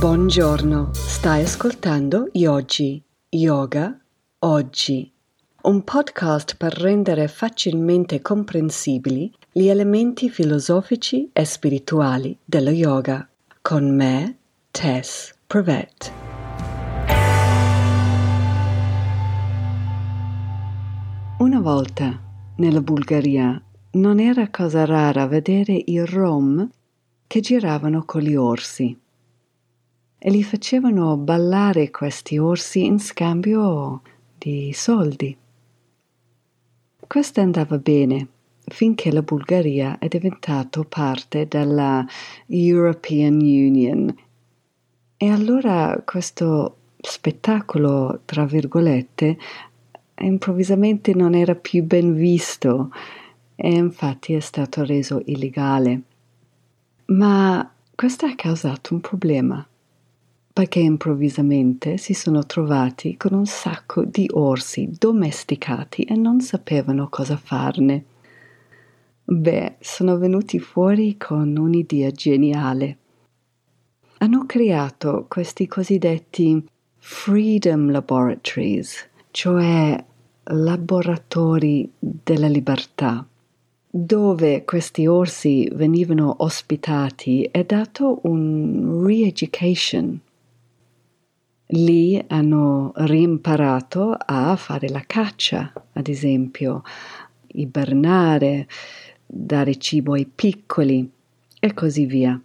Buongiorno, stai ascoltando Yogi, Yoga, Oggi, un podcast per rendere facilmente comprensibili gli elementi filosofici e spirituali dello yoga, con me, Tess Prevet. Una volta, nella Bulgaria, non era cosa rara vedere i rom che giravano con gli orsi e li facevano ballare questi orsi in scambio di soldi. Questo andava bene finché la Bulgaria è diventato parte della European Union e allora questo spettacolo, tra virgolette, improvvisamente non era più ben visto e infatti è stato reso illegale. Ma questo ha causato un problema perché improvvisamente si sono trovati con un sacco di orsi domesticati e non sapevano cosa farne. Beh, sono venuti fuori con un'idea geniale. Hanno creato questi cosiddetti Freedom Laboratories, cioè laboratori della libertà, dove questi orsi venivano ospitati e dato un re-education Lì hanno rimparato a fare la caccia, ad esempio, ibernare, dare cibo ai piccoli e così via,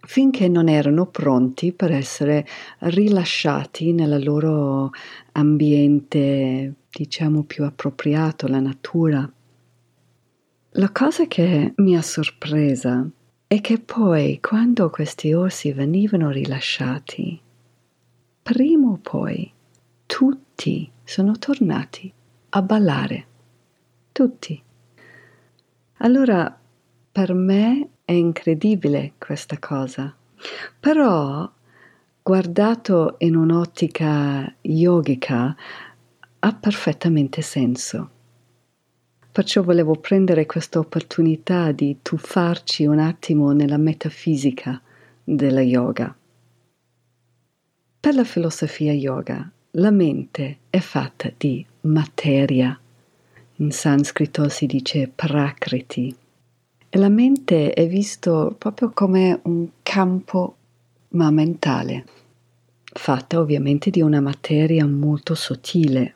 finché non erano pronti per essere rilasciati nel loro ambiente, diciamo, più appropriato, la natura. La cosa che mi ha sorpresa è che poi, quando questi orsi venivano rilasciati, prima o poi tutti sono tornati a ballare. Tutti. Allora, per me è incredibile questa cosa. Però, guardato in un'ottica yogica, ha perfettamente senso. Perciò volevo prendere questa opportunità di tuffarci un attimo nella metafisica della yoga. Per la filosofia yoga, la mente è fatta di materia. In sanscrito si dice prakriti. E la mente è visto proprio come un campo ma mentale, fatta ovviamente di una materia molto sottile.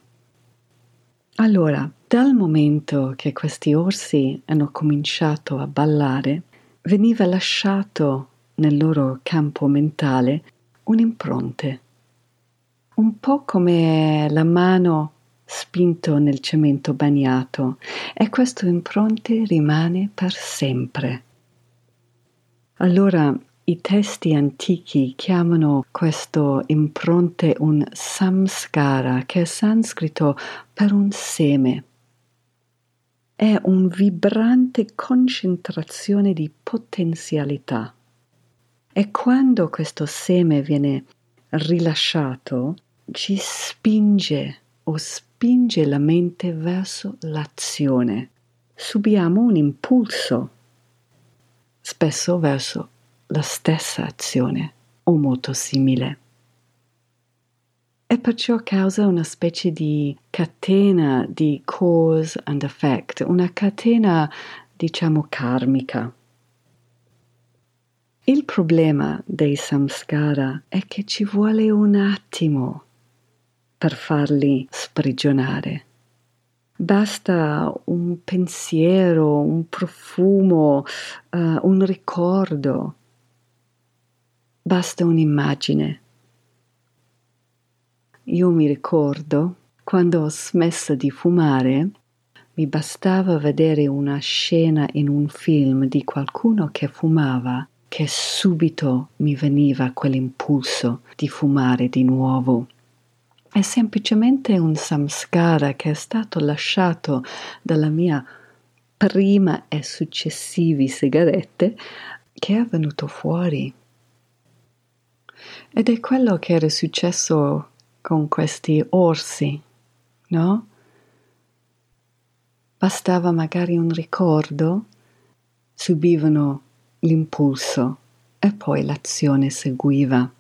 Allora, dal momento che questi orsi hanno cominciato a ballare, veniva lasciato nel loro campo mentale un'impronte, un po' come la mano spinto nel cemento bagnato e questo impronte rimane per sempre. Allora i testi antichi chiamano questo impronte un samskara, che è sanscrito per un seme. È un vibrante concentrazione di potenzialità. E quando questo seme viene rilasciato, ci spinge o spinge la mente verso l'azione. Subiamo un impulso, spesso verso la stessa azione o molto simile. E perciò causa una specie di catena di cause and effect, una catena diciamo karmica. Il problema dei samskara è che ci vuole un attimo per farli sprigionare. Basta un pensiero, un profumo, uh, un ricordo. Basta un'immagine. Io mi ricordo quando ho smesso di fumare, mi bastava vedere una scena in un film di qualcuno che fumava che subito mi veniva quell'impulso di fumare di nuovo. È semplicemente un samskara che è stato lasciato dalla mia prima e successivi sigarette che è venuto fuori. Ed è quello che era successo con questi orsi, no? Bastava magari un ricordo, subivano l'impulso e poi l'azione seguiva.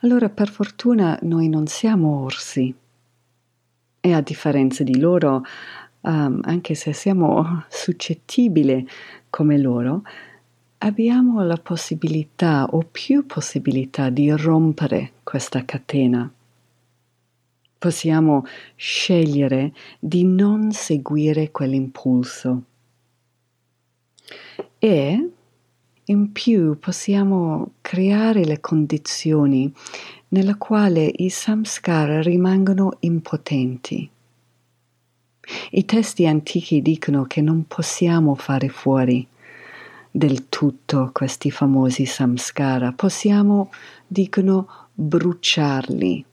Allora per fortuna noi non siamo orsi e a differenza di loro, um, anche se siamo suscettibili come loro, abbiamo la possibilità o più possibilità di rompere questa catena. Possiamo scegliere di non seguire quell'impulso e in più possiamo creare le condizioni nella quale i samskara rimangono impotenti. I testi antichi dicono che non possiamo fare fuori del tutto questi famosi samskara, possiamo, dicono, bruciarli.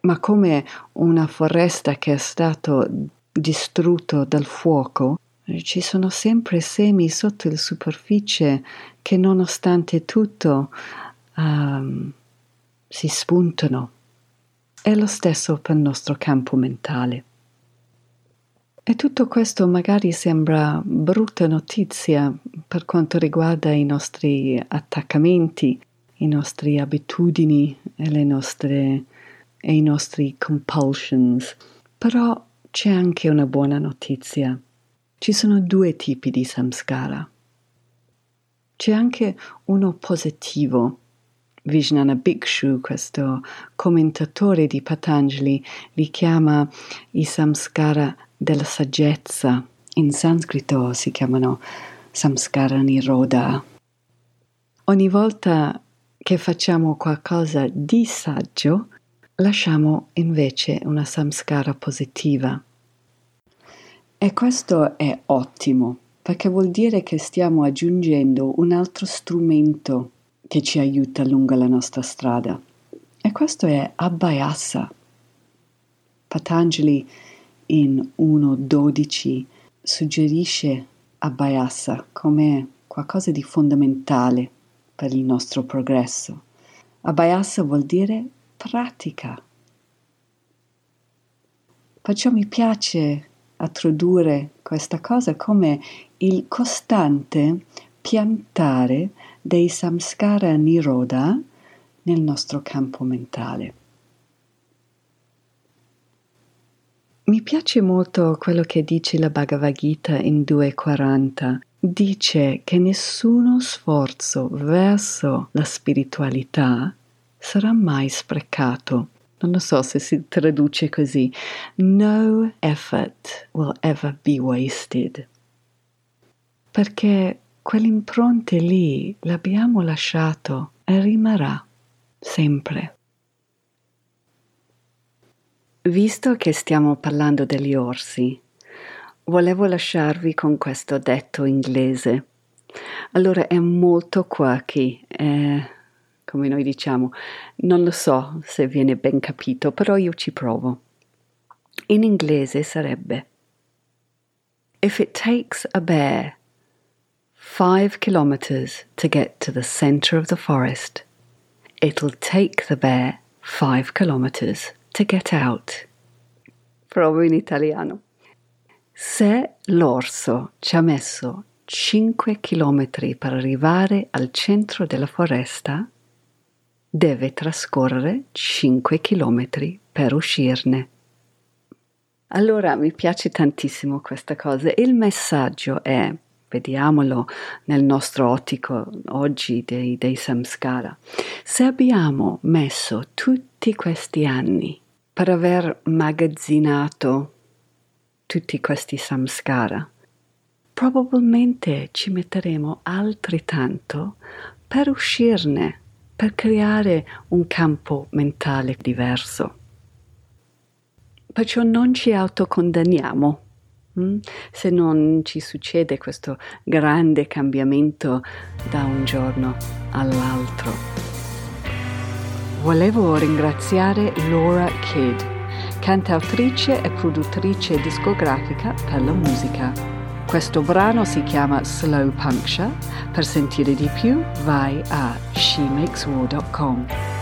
Ma come una foresta che è stato distrutto dal fuoco, ci sono sempre semi sotto la superficie che nonostante tutto um, si spuntano. È lo stesso per il nostro campo mentale. E tutto questo magari sembra brutta notizia per quanto riguarda i nostri attaccamenti, i nostri abitudini e, le nostre, e i nostri compulsions, però c'è anche una buona notizia ci sono due tipi di samskara. C'è anche uno positivo. Vijnana Bhikshu, questo commentatore di Patanjali, li chiama i samskara della saggezza. In sanscrito si chiamano samskara niroda. Ogni volta che facciamo qualcosa di saggio, lasciamo invece una samskara positiva. E questo è ottimo, perché vuol dire che stiamo aggiungendo un altro strumento che ci aiuta lungo la nostra strada. E questo è Abbayasa. Patanjali in 1.12 suggerisce Abbayasa come qualcosa di fondamentale per il nostro progresso. Abbayasa vuol dire pratica. Perciò mi piace a tradurre questa cosa come il costante piantare dei samskara niroda nel nostro campo mentale. Mi piace molto quello che dice la Bhagavad Gita in 2.40. Dice che nessuno sforzo verso la spiritualità sarà mai sprecato non lo so se si traduce così, no effort will ever be wasted. Perché quell'impronte lì l'abbiamo lasciato e rimarrà sempre. Visto che stiamo parlando degli orsi, volevo lasciarvi con questo detto inglese. Allora è molto quirky, è come noi diciamo. Non lo so se viene ben capito, però io ci provo. In inglese sarebbe If it takes a bear five kilometers to get to the center of the forest, it'll take the bear five kilometers to get out. Provo in italiano. Se l'orso ci ha messo 5 chilometri per arrivare al centro della foresta, deve trascorrere 5 chilometri per uscirne. Allora mi piace tantissimo questa cosa. Il messaggio è, vediamolo nel nostro ottico oggi dei, dei samskara, se abbiamo messo tutti questi anni per aver magazzinato tutti questi samskara, probabilmente ci metteremo altrettanto per uscirne per creare un campo mentale diverso. Perciò non ci autocondanniamo hm? se non ci succede questo grande cambiamento da un giorno all'altro. Volevo ringraziare Laura Kidd, cantautrice e produttrice discografica per la musica. Questo brano si chiama Slow Puncture. Per sentire di più vai a shemakeswar.com.